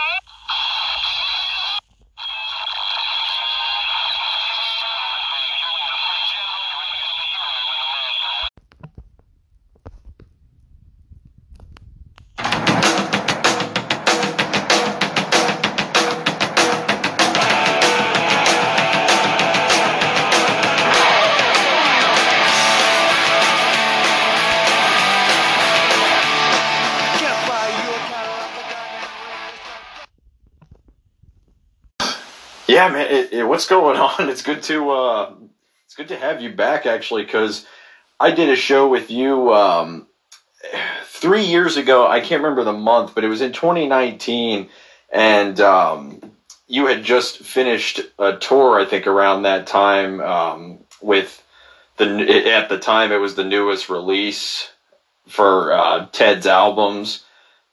right? Yeah, man. It, it, what's going on? It's good to uh, it's good to have you back actually because I did a show with you um, three years ago. I can't remember the month, but it was in 2019, and um, you had just finished a tour. I think around that time um, with the at the time it was the newest release for uh, Ted's albums,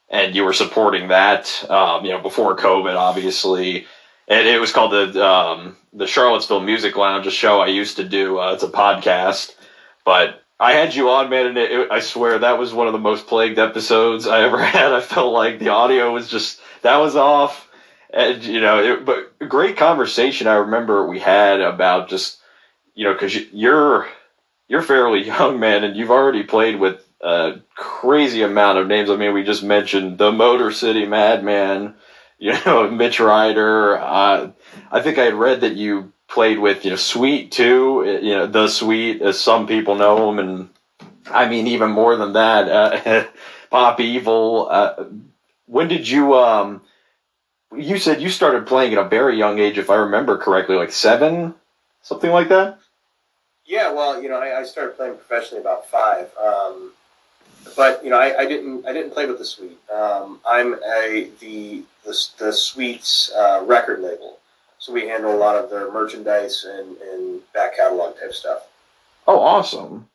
and you were supporting that. Um, you know, before COVID, obviously and it was called the um, the Charlottesville Music Lounge, a show I used to do. Uh, it's a podcast, but I had you on, man, and it, it, I swear that was one of the most plagued episodes I ever had. I felt like the audio was just that was off, and you know, it, but great conversation I remember we had about just you know because you're you're fairly young, man, and you've already played with a crazy amount of names. I mean, we just mentioned the Motor City Madman you know, Mitch Ryder. Uh, I think I had read that you played with, you know, Sweet too, you know, the Sweet, as some people know him. And I mean, even more than that, uh, Pop Evil. Uh, when did you, um, you said you started playing at a very young age, if I remember correctly, like seven, something like that? Yeah, well, you know, I, I started playing professionally about five. Um, but you know, I, I, didn't I didn't play with the Sweet. Um, I'm a the the, the Sweets uh, record label, so we handle a lot of their merchandise and, and back catalog type stuff. Oh, awesome!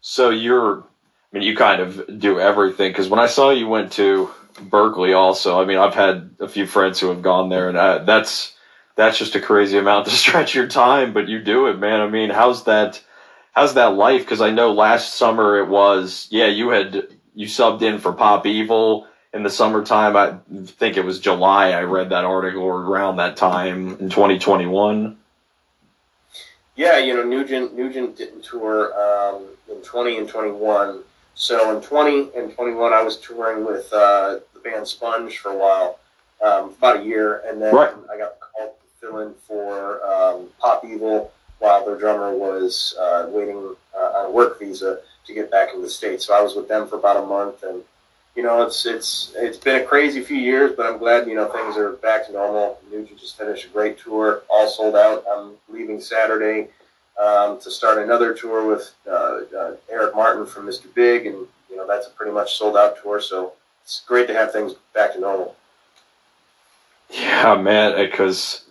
So you're, I mean, you kind of do everything. Because when I saw you went to Berklee, also, I mean, I've had a few friends who have gone there, and I, uh, that's that's just a crazy amount to stretch your time, but you do it, man. I mean, how's that? How's that life? Because I know last summer it was, yeah, you had you subbed in for Pop Evil in the summertime. I think it was July. I read that article around that time in 2021. Yeah, you know, Nugent Nugent didn't tour um, in 20 and 21. So in 20 and 21, I was touring with uh, the band Sponge for a while, um, about a year, and then right. I got called to fill in for um, Pop Evil while their drummer was uh, waiting uh, on a work visa to get back in the states. So I was with them for about a month, and you know, it's it's it's been a crazy few years, but I'm glad you know things are back to normal. Nugent just finished a great tour, all sold out. I'm leaving Saturday um, to start another tour with uh, uh, Eric Martin from Mr. Big, and you know that's a pretty much sold out tour. So it's great to have things back to normal. Yeah, man, because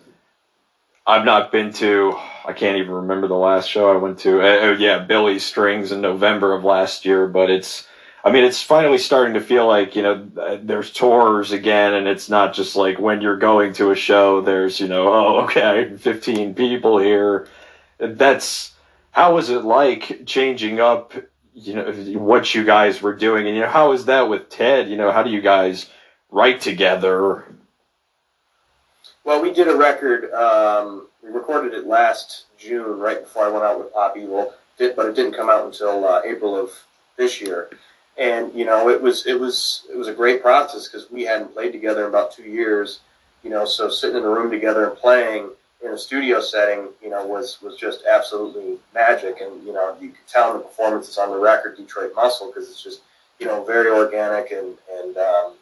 I've not been to. I can't even remember the last show I went to. Uh, yeah, Billy Strings in November of last year. But it's. I mean, it's finally starting to feel like you know there's tours again, and it's not just like when you're going to a show. There's you know, oh okay, 15 people here. That's how was it like changing up? You know what you guys were doing, and you know how is that with Ted? You know how do you guys write together? Well, we did a record. Um, we recorded it last June, right before I went out with Pop Evil. But it didn't come out until uh, April of this year. And you know, it was it was it was a great process because we hadn't played together in about two years. You know, so sitting in a room together and playing in a studio setting, you know, was was just absolutely magic. And you know, you could tell in the performances on the record, Detroit Muscle, because it's just you know very organic and and um,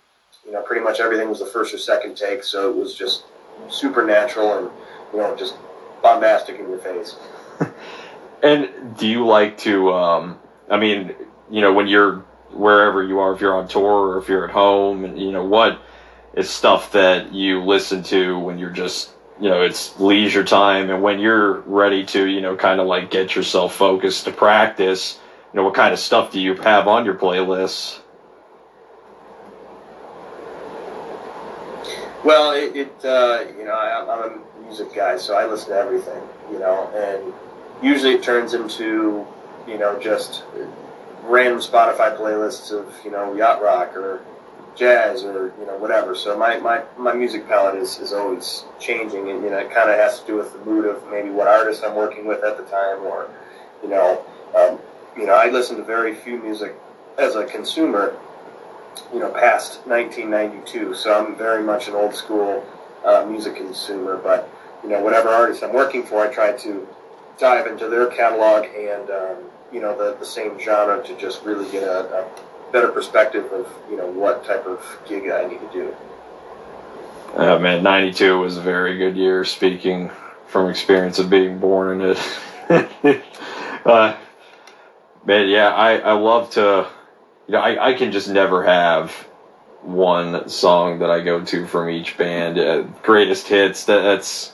you know pretty much everything was the first or second take. So it was just supernatural and you know just bombastic in your face. and do you like to? Um, I mean, you know, when you're wherever you are, if you're on tour or if you're at home, and you know what is stuff that you listen to when you're just you know it's leisure time and when you're ready to you know kind of like get yourself focused to practice you know what kind of stuff do you have on your playlists Well, it, it uh, you know, I, am a music guy, so I listen to everything, you know, and usually it turns into, you know, just random Spotify playlists of, you know, yacht rock or, jazz or you know whatever. So my, my, my music palette is, is always changing, and you know it kind of has to do with the mood of maybe what artist I'm working with at the time, or you know um, you know I listen to very few music as a consumer, you know past 1992. So I'm very much an old school uh, music consumer, but you know whatever artist I'm working for, I try to dive into their catalog and um, you know the, the same genre to just really get a, a better perspective of you know what type of gig I need to do. Uh, man, '92 was a very good year. Speaking from experience of being born in it, uh, man, yeah, I, I love to, you know, I, I can just never have one song that I go to from each band. Uh, greatest hits. That, that's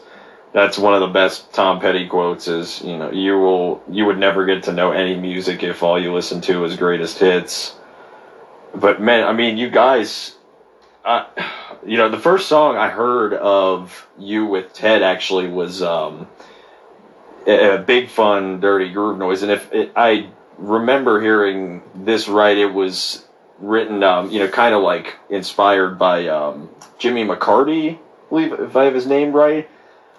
that's one of the best Tom Petty quotes. Is you know you will you would never get to know any music if all you listen to is greatest hits but man, I mean, you guys, uh, you know, the first song I heard of you with Ted actually was um, a, a big fun, dirty groove noise, and if it, I remember hearing this right, it was written, um, you know, kind of like inspired by um, Jimmy McCarty, I believe if I have his name right.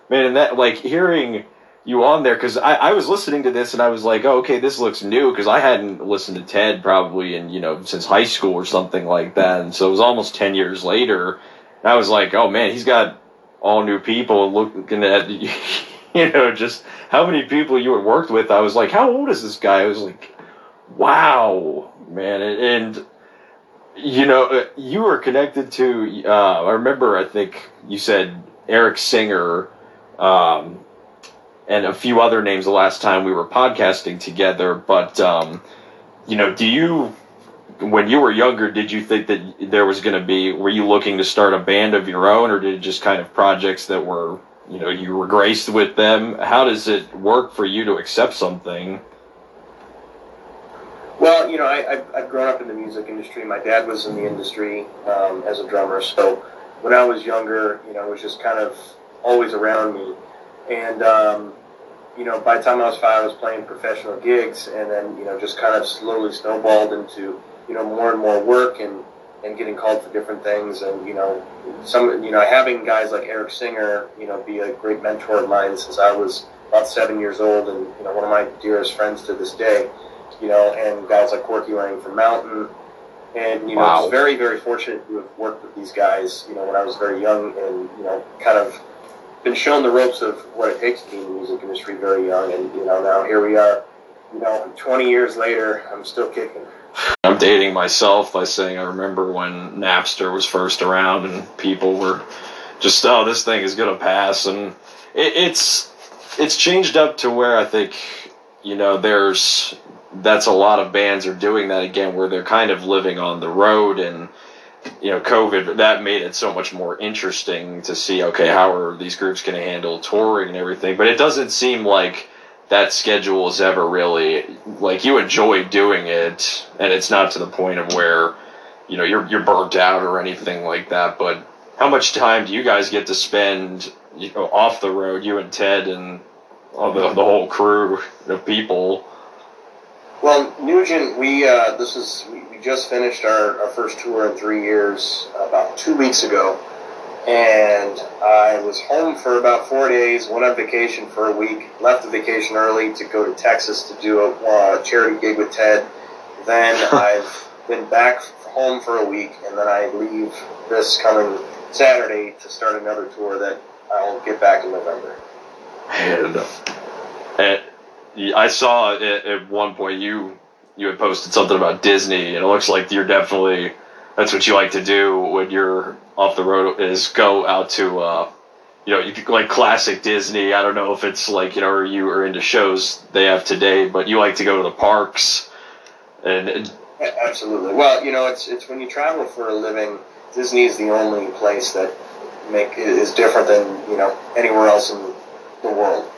Man, and that like hearing you on there because I, I was listening to this and I was like, oh, okay, this looks new because I hadn't listened to Ted probably in you know since high school or something like that, and so it was almost ten years later. I was like, oh man, he's got all new people looking at you know just how many people you had worked with. I was like, how old is this guy? I was like, wow, man, and, you know uh, you were connected to. Uh, I remember, I think you said Eric Singer. Um, and a few other names the last time we were podcasting together. But um, you know, do you when you were younger, did you think that there was going to be? Were you looking to start a band of your own, or did it just kind of projects that were you know you were graced with them? How does it work for you to accept something? Well, you know, I, I've grown up in the music industry. My dad was in the industry um, as a drummer, so when I was younger, you know, it was just kind of always around me. And um, you know, by the time I was five, I was playing professional gigs, and then you know, just kind of slowly snowballed into you know more and more work and and getting called to different things, and you know, some you know, having guys like Eric Singer, you know, be a great mentor of mine since I was about seven years old, and you know, one of my dearest friends to this day, you know, and guys like Corky Laing from Mountain. And you know, wow. I was very, very fortunate to have worked with these guys. You know, when I was very young, and you know, kind of been shown the ropes of what it takes to be in the music industry very young, and you know now here we are. You know, 20 years later, I'm still kicking. I'm dating myself by saying I remember when Napster was first around and people were just, oh, this thing is gonna pass, and it, it's it's changed up to where I think you know there's that's a lot of bands are doing that again, where they're kind of living on the road and you know, COVID, that made it so much more interesting to see, okay, how are these groups going to handle touring and everything. But it doesn't seem like that schedule is ever really, like, you enjoy doing it, and it's not to the point of where, you know, you're, you're burnt out or anything like that. But how much time do you guys get to spend, you know, off the road, you and Ted and all the, the whole crew of people? Well, Nugent, we, uh, this is, we, we just finished our, our first tour in three years about two weeks ago. And I was home for about four days, went on vacation for a week, left the vacation early to go to Texas to do a uh, charity gig with Ted. Then I've been back home for a week, and then I leave this coming Saturday to start another tour that I'll get back in November. And, uh, I saw at, at one point you you had posted something about Disney, and it looks like you're definitely that's what you like to do when you're off the road is go out to uh, you know like classic Disney. I don't know if it's like you know or you are into shows they have today, but you like to go to the parks and. and Absolutely. Well, you know, it's it's when you travel for a living, Disney is the only place that make is different than you know anywhere else in the world.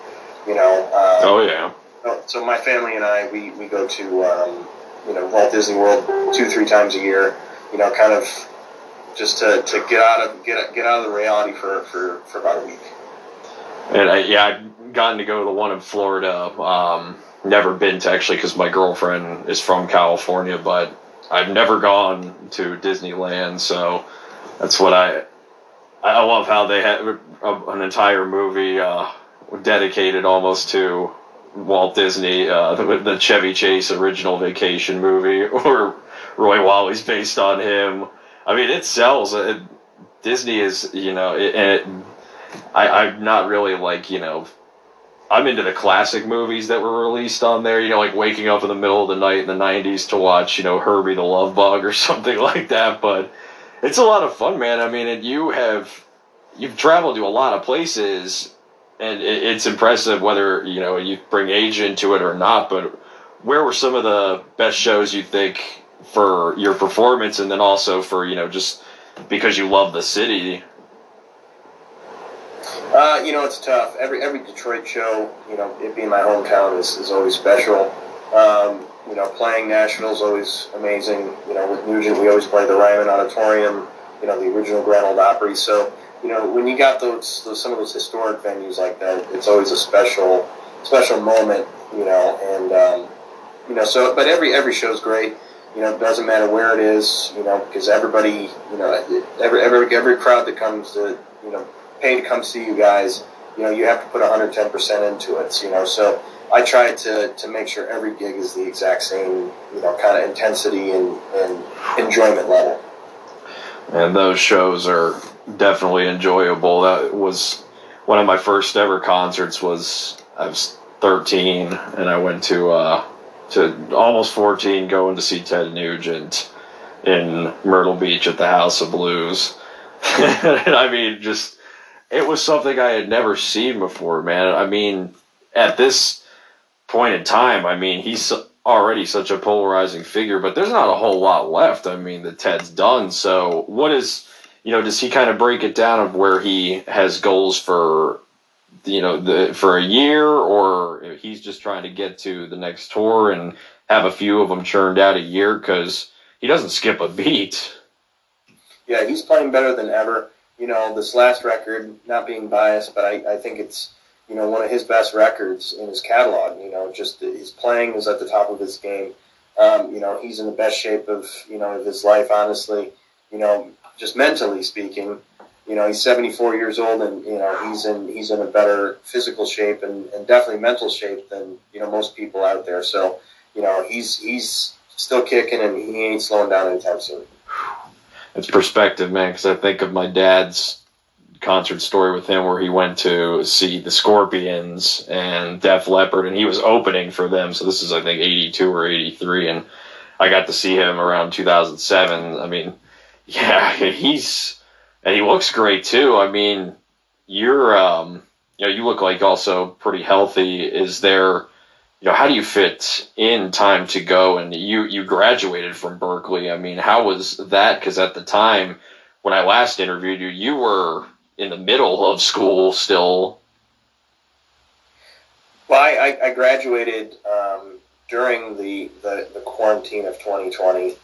You know. Uh, oh yeah so my family and I, we, we go to, um, you know, Walt Disney World two, three times a year, you know, kind of just to, to get out of, get, get out of the reality for, for, for about a week. And I, yeah, I've gotten to go to the one in Florida. Um, never been to actually because my girlfriend is from California, but I've never gone to Disneyland, so that's what I I love how they have an entire movie uh, dedicated almost to Walt Disney, uh, the, the Chevy Chase original Vacation movie, or Roy Walley's based on him. I mean, it sells. It, Disney is, you know, it, and it, I, I'm not really like, you know, I'm into the classic movies that were released on there, you know, like waking up in the middle of the night in the 90s to watch, you know, Herbie the Love Bug or something like that. But it's a lot of fun, man. I mean, and you have, you've traveled to a lot of places and it, it's impressive whether, you know, you bring age into it or not. But where were some of the best shows you think for your performance and then also for, you know, just because you love the city? Uh, you know, it's tough. Every every Detroit show, you know, it being my hometown is, is always special. Um, you know, playing Nashville is always amazing. You know, with Nugent, we always play the Ryman Auditorium. You know, the original Grand Ole Opry. So, you know, when you got those, those some of those historic venues like that, it's always a special special moment. You know, and um, you know, so but every every show's great. You know, it doesn't matter where it is. You know, because everybody, you know, every every every crowd that comes to you know pay to come see you guys, you know, you have to put 110% into it, you know, so I try to, to make sure every gig is the exact same, you know, kind of intensity and, and enjoyment level. And those shows are definitely enjoyable. That was one of my first ever concerts was, I was 13 and I went to, uh, to almost 14 going to see Ted Nugent in Myrtle Beach at the House of Blues. I mean, just it was something I had never seen before, man. I mean, at this point in time, I mean, he's already such a polarizing figure, but there's not a whole lot left. I mean, the Ted's done. So, what is, you know, does he kind of break it down of where he has goals for, you know, the for a year, or he's just trying to get to the next tour and have a few of them churned out a year because he doesn't skip a beat. Yeah, he's playing better than ever you know, this last record, not being biased, but I, I think it's, you know, one of his best records in his catalog. You know, just his playing is at the top of his game. Um, you know, he's in the best shape of, you know, of his life, honestly. You know, just mentally speaking, you know, he's 74 years old and, you know, he's in, he's in a better physical shape and, and definitely mental shape than, you know, most people out there. So, you know, he's, he's still kicking and he ain't slowing down anytime soon it's perspective, man. Because I think of my dad's concert story with him where he went to see the Scorpions and Def Leppard, and he was opening for them. So this is, I think, '82 or '83, and I got to see him around 2007. I mean, yeah, he's and he looks great too. I mean, you're, um, you know, you look like also pretty healthy. Is there? you know, how do you fit in time to go? And you, you graduated from Berklee. I mean, how was that? Because at the time when I last interviewed you, you were in the middle of school still. Well, I, I graduated um, during the, the, the, quarantine of 2020.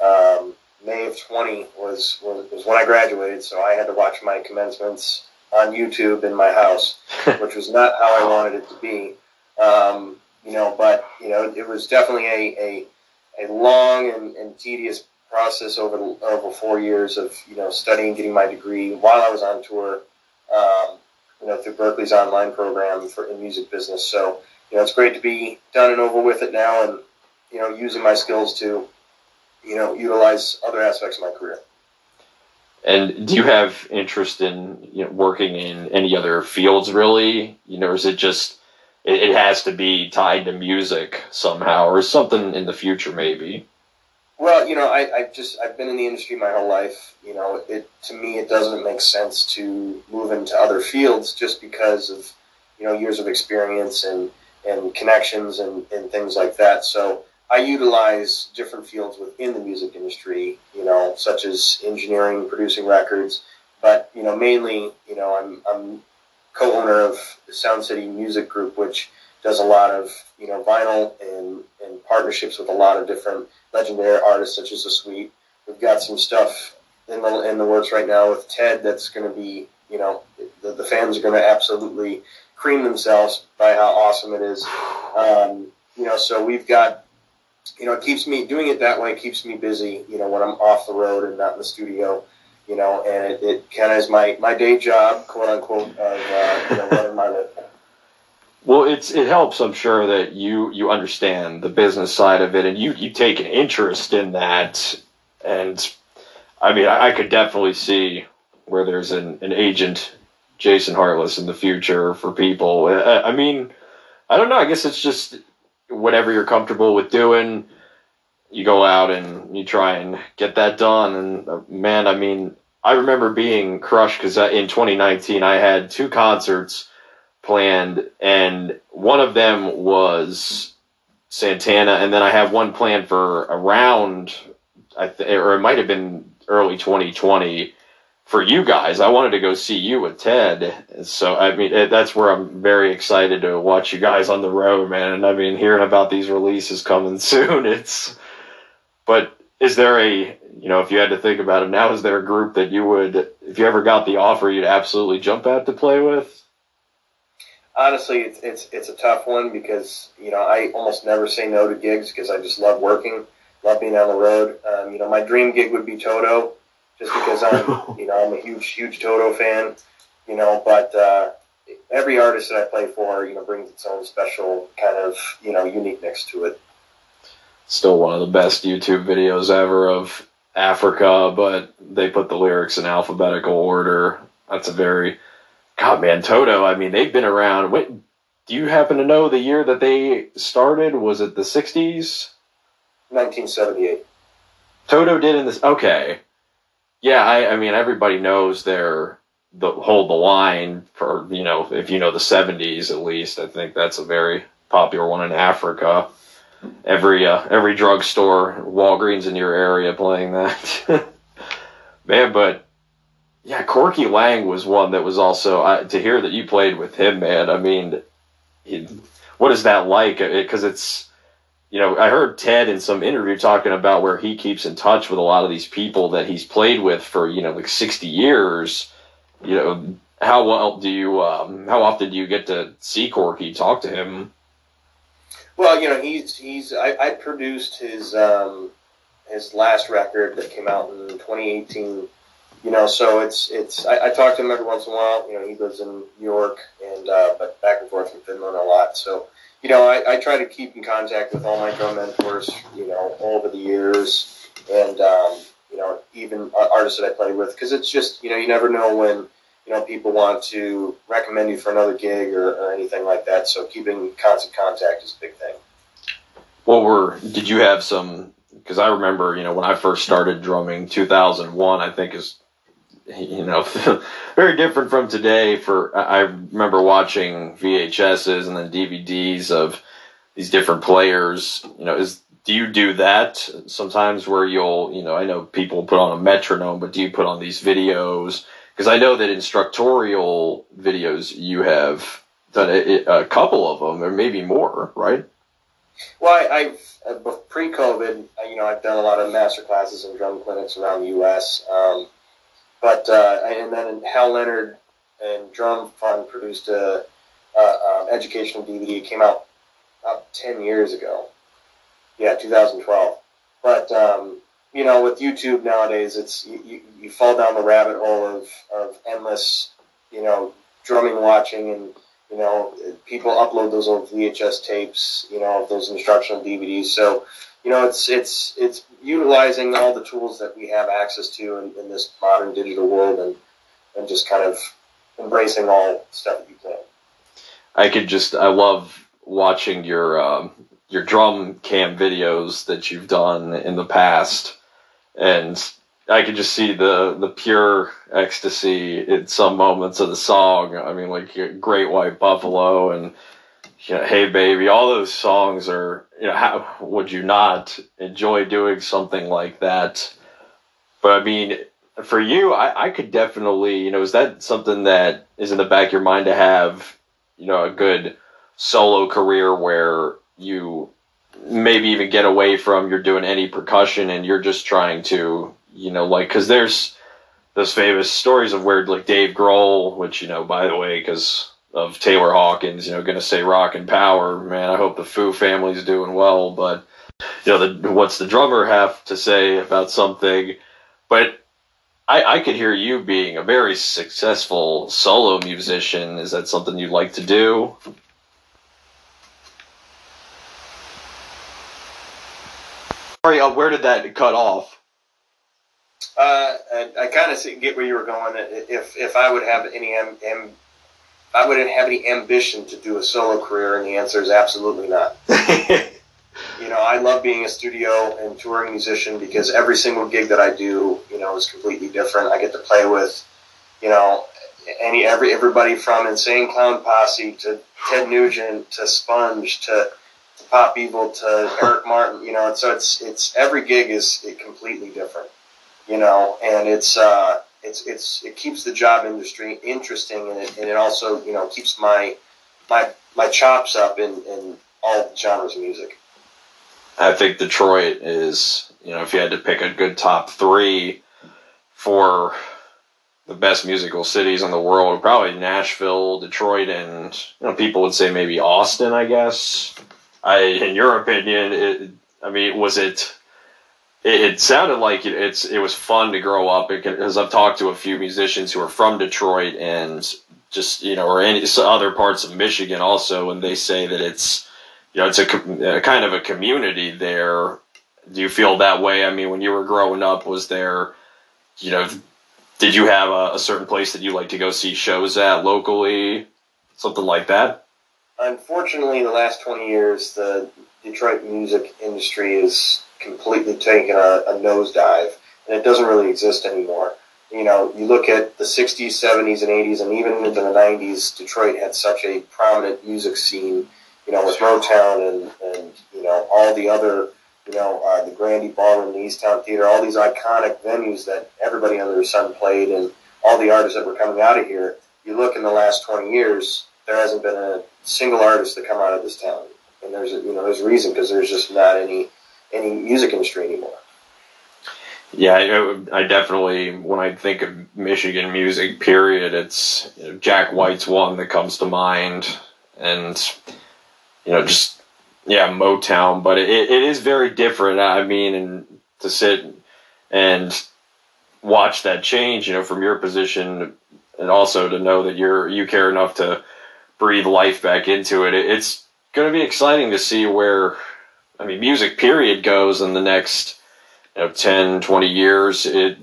Um, May of 20 was, was, was when I graduated, so I had to watch my commencements on YouTube in my house, which was not how I wanted it to be. Um, you know, but you know, it was definitely a a, a long and, and tedious process over over four years of you know studying, getting my degree while I was on tour. Um, you know, through Berklee's online program for in music business. So you know, it's great to be done and over with it now, and you know, using my skills to you know utilize other aspects of my career. And do you have interest in you know, working in any other fields, really? You know, or is it just it, it has to be tied to music somehow or something in the future maybe well you know I, I just i've been in the industry my whole life you know it to me it doesn't make sense to move into other fields just because of you know years of experience and and connections and, and things like that so I utilize different fields within the music industry, you know, such as engineering, producing records, but you know, mainly, you know, I'm I'm co-owner of Sound City Music Group, which does a lot of you know vinyl and, and partnerships with a lot of different legendary artists such as the Sweet. We've got some stuff in the in the works right now with Ted that's going to be you know the, the fans are going to absolutely cream themselves by how awesome it is. Um, you know, so we've got you know, it keeps me doing it that way. Keeps me busy. You know, when I'm off the road and not in the studio. You know, and it, it kind of is my my day job, quote unquote, of uh, you know, running my. Well, it's it helps. I'm sure that you you understand the business side of it, and you you take an interest in that. And I mean, I, I could definitely see where there's an, an agent, Jason Hartless, in the future for people. I, I mean, I don't know. I guess it's just whatever you're comfortable with doing. You go out and you try and get that done. And uh, man, I mean, I remember being crushed because in 2019 I had two concerts planned, and one of them was Santana, and then I have one planned for around, I th- or it might have been early 2020 for you guys. I wanted to go see you with Ted, so I mean it, that's where I'm very excited to watch you guys on the road, man. And I mean hearing about these releases coming soon, it's. But is there a you know if you had to think about it now, is there a group that you would, if you ever got the offer, you'd absolutely jump at to play with? honestly, it's, it's it's a tough one because you know I almost never say no to gigs because I just love working, love being on the road. Um, you know, my dream gig would be Toto, just because I'm you know I'm a huge huge Toto fan. You know, but uh, every artist that I play for, you know, brings its own special kind of you know uniqueness to it. Still one of the best YouTube videos ever of Africa, but they put the lyrics in alphabetical order. That's a very God, man, Toto. I mean, they've been around. What, do you happen to know the year that they started? Was it the '60s? 1978. Toto did in this. Okay, yeah. I, I mean, everybody knows their the hold the line for you know if you know the '70s at least. I think that's a very popular one in Africa. Every uh, every drugstore, Walgreens in your area playing that. Man, but yeah, Corky Laing was one that was also uh, to hear that you played with him, man. I mean, he, what is that like? Because it, it's you know I heard Ted in some interview talking about where he keeps in touch with a lot of these people that he's played with for you know like sixty years. You know how well do you um, how often do you get to see Corky talk to him? Well, you know he's he's I, I produced his um, his last record that came out in 2018 you know, so it's it's. I, I, talk to him every once in a while. You know, he lives in New York, and uh, but back and forth from Finland a lot. So, you know, I, I try to keep in contact with all my drum mentors. You know, over the years, and um, you know, even artists that I play with, because it's just you know, you never know when you know people want to recommend you for another gig or, or anything like that. So, keeping constant contact is a big thing. What were? Did you have some? Because I remember, you know, when I first started drumming, 2001, I think is you know, very different from today. For I remember watching VHSs and then DVDs of these different players. You know, is do you do that sometimes where you'll, you know, I know people put on a metronome, but do you put on these videos? Because I know that instructorial videos you have done a, a, couple of them, or maybe more, right? Well, I, have uh, pre-COVID, you know, I've done a lot of master classes and drum clinics around the U.S. Um, but uh, and then Hal Leonard and Drum Fund produced a, a, a educational DVD. It came out about ten years ago. Yeah, 2012. But um, you know, with YouTube nowadays, it's you, you, you fall down the rabbit hole of, of endless, you know, drumming watching and you know, people upload those old VHS tapes, you know, of those instructional DVDs. So you know, it's it's it's utilizing all the tools that we have access to in, in this modern digital world, and and just kind of embracing all stuff that you can. I could just I love watching your um, your drum cam videos that you've done in the past, and I could just see the the pure ecstasy in some moments of the song. I mean, like Great White Buffalo and you know, Hey Baby, all those songs are, you know, how would you not enjoy doing something like that? But I mean, for you, I, I could definitely, you know, is that something that is in the back of your mind to have, you know, a good solo career where you maybe even get away from you're doing any percussion and you're just trying to, you know, like, cause there's those famous stories of where like Dave Grohl, which, you know, by the way, cause of Taylor Hawkins, you know, going to say rock and power. Man, I hope the Foo family's doing well. But you know, the, what's the drummer have to say about something? But I, I could hear you being a very successful solo musician. Is that something you'd like to do? Sorry, uh, where did that cut off? Uh, I, I kind of get where you were going. If if I would have any am, am, I wouldn't have any ambition to do a solo career, and the answer is absolutely not. you know, I love being a studio and touring musician because every single gig that I do, you know, is completely different. I get to play with, you know, any every everybody from Insane Clown Posse to Ted Nugent to Sponge to, to Pop Evil to Eric Martin. You know, and so it's it's every gig is completely different. You know, and it's uh, it's it's it keeps the job industry interesting, and it, and it also you know keeps my my my chops up in, in all genres of music. I think Detroit is, you know, if you had to pick a good top three for the best musical cities in the world, probably Nashville, Detroit, and you know, people would say maybe Austin. I guess. I, in your opinion, it, I mean, was it? It, it sounded like it, it's it was fun to grow up because I've talked to a few musicians who are from Detroit and just you know or any other parts of Michigan also, and they say that it's you know, it's a, a, kind of a community there. Do you feel that way? I mean, when you were growing up, was there, you know, did you have a, a certain place that you like to go see shows at locally, something like that? Unfortunately, in the last 20 years, the Detroit music industry is completely taken a, a nosedive, and it doesn't really exist anymore. You know, you look at the 60s, 70s, and 80s, and even into the 90s, Detroit had such a prominent music scene you know, with Motown and, and you know, all the other, you know, uh, the Grande Ballroom, the Eastown Theater, all these iconic venues that everybody under the sun played and all the artists that were coming out of here. You look in the last 20 years, there hasn't been a single artist to come out of this town. And there's a, you know, there's a reason because there's just not any, any music industry anymore. Yeah, I, I, definitely, when I think of Michigan music, period, it's you know, Jack White's one that comes to mind. And you know, just yeah, Motown, but it, it is very different. I mean, and to sit and watch that change, you know, from your position, and also to know that you're you care enough to breathe life back into it. It's going to be exciting to see where, I mean, music period goes in the next you know 10, 20 years. It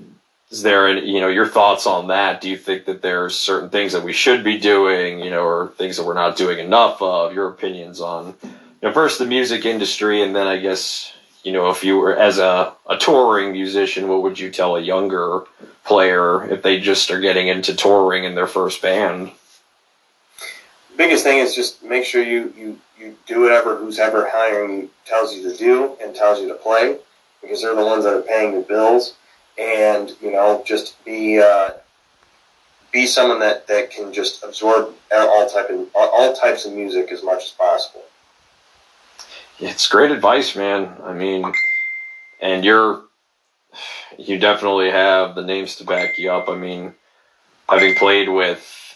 is there any, you know your thoughts on that? Do you think that there's certain things that we should be doing you know or things that we're not doing enough of? Your opinions on you know first the music industry and then i guess you know if you were as a, a touring musician what would you tell a younger player if they just are getting into touring in their first band biggest thing is just make sure you you you do whatever who's ever hiring you tells you to do and tells you to play because they're the ones that are paying your bills and you know just be uh, be someone that, that can just absorb all type of all types of music as much as possible. It's great advice, man. I mean, and you're you definitely have the names to back you up. I mean, having played with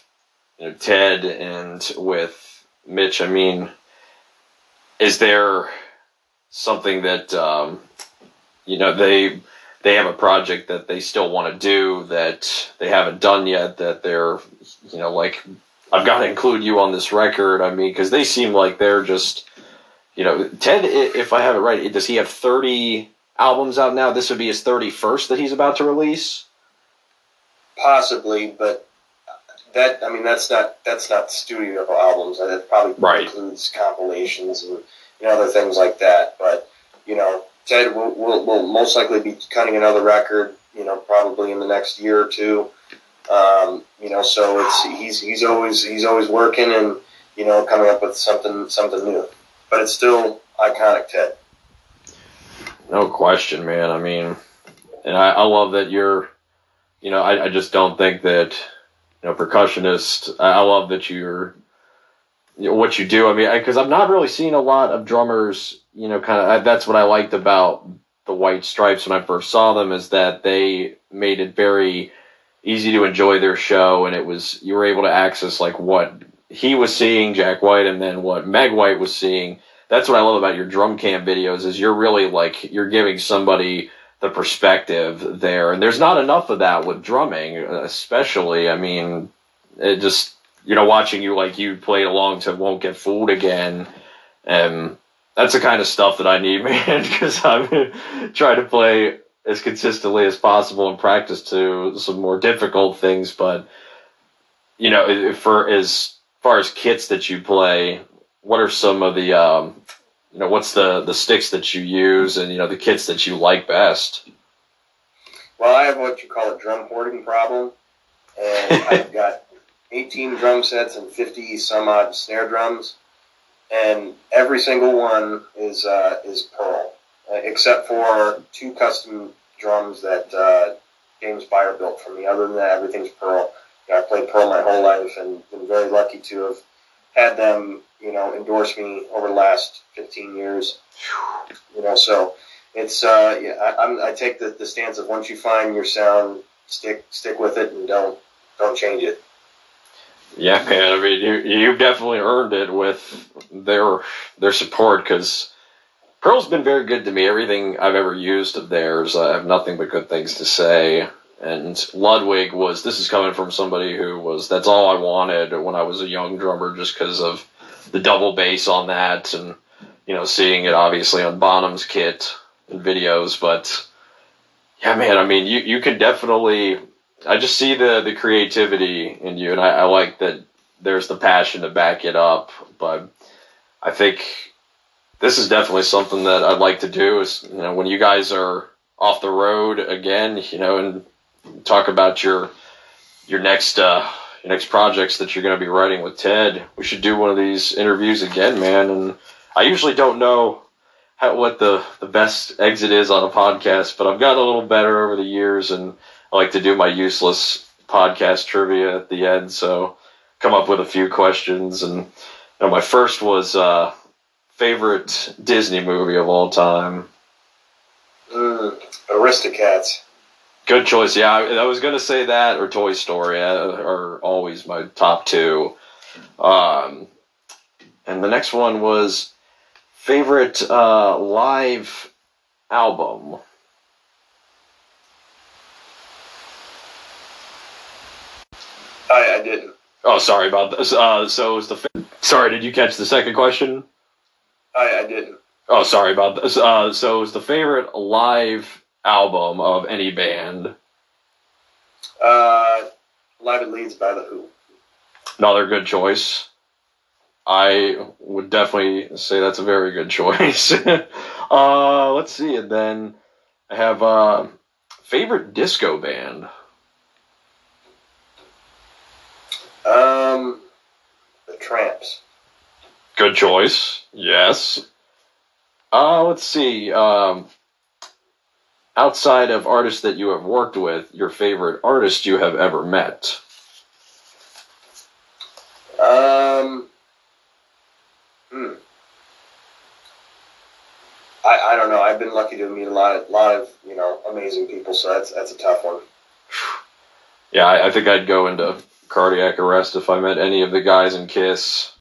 you know, Ted and with Mitch, I mean, is there something that um, you know they they have a project that they still want to do that they haven't done yet that they're you know like I've got to include you on this record. I mean, because they seem like they're just you know Ted. If I have it right, does he have thirty albums out now? This would be his thirty first that he's about to release. Possibly, but that I mean that's not that's not studio albums. That probably right. includes compilations and you know other things like that. But you know Ted will, will, will most likely be cutting another record, you know, probably in the next year or two. Um, you know, so it's he's he's always he's always working and you know coming up with something something new. But it's still iconic, Ted. No question, man. I mean, and I, I love that you're. You know, I, I just don't think that you know percussionist. I, love that you're you know, what you do. I mean, because I'm not really seeing a lot of drummers you know, kind of that's what I liked about the White Stripes when I first saw them is that they made it very easy to enjoy their show, and it was you were able to access like what he was seeing, Jack White, and then what Meg White was seeing. that's what I love about your drum cam videos is you're really like you're giving somebody the perspective there, and there's not enough of that with drumming, especially. I mean, it just you know watching you like you play along to "Won't Get Fooled" again, and that's the kind of stuff that I need, man, because I'm trying to play as consistently as possible and practice to some more difficult things. But you know, for as far as kits that you play, what are some of the um, you know what's the the sticks that you use and you know the kits that you like best? Well, I have what you call a drum hoarding problem, and I've got 18 drum sets and 50 some odd snare drums, and every single one is uh, is pearl, uh, except for two custom drums that uh, James Beyer built for me. Other than that, everything's pearl. You know, I played pearl my whole life, and been very lucky to have had them, you know, endorse me over the last 15 years. You know, so it's uh, yeah, I, I'm, I take the, the stance of once you find your sound, stick stick with it and don't don't change it. Yeah, man. I mean, you you've definitely earned it with their their support because Pearl's been very good to me. Everything I've ever used of theirs, I have nothing but good things to say. And Ludwig was this is coming from somebody who was that's all I wanted when I was a young drummer, just because of the double bass on that, and you know, seeing it obviously on Bonham's kit and videos. But yeah, man, I mean, you you can definitely I just see the the creativity in you, and I, I like that there's the passion to back it up. But I think this is definitely something that I'd like to do. Is you know when you guys are off the road again, you know, and talk about your your next uh, your next projects that you're going to be writing with Ted. We should do one of these interviews again, man. And I usually don't know how, what the the best exit is on a podcast, but I've gotten a little better over the years and I like to do my useless podcast trivia at the end, so come up with a few questions. And you know, my first was uh, favorite Disney movie of all time. Mm, Aristocats. Good choice. Yeah, I, I was gonna say that or Toy Story uh, are always my top two. Um, and the next one was favorite uh, live album. I, I didn't. Oh, sorry about this. Uh, so was the. Fa- sorry, did you catch the second question? I, I didn't. Oh, sorry about this. Uh, so it was the favorite live album of any band. Uh, Live at Leeds by The Who. Another good choice. I would definitely say that's a very good choice. uh, let's see, and then I have uh, favorite disco band. Um, The Trammps. Good choice. Yes. Uh, let's see. Um, outside of artists that you have worked with, your favorite artist you have ever met? Um, hmm. I, I don't know. I've been lucky to meet a lot of lot of you know amazing people, so that's that's a tough one. Yeah, I, I think I'd go into cardiac arrest if I met any of the guys in Kiss.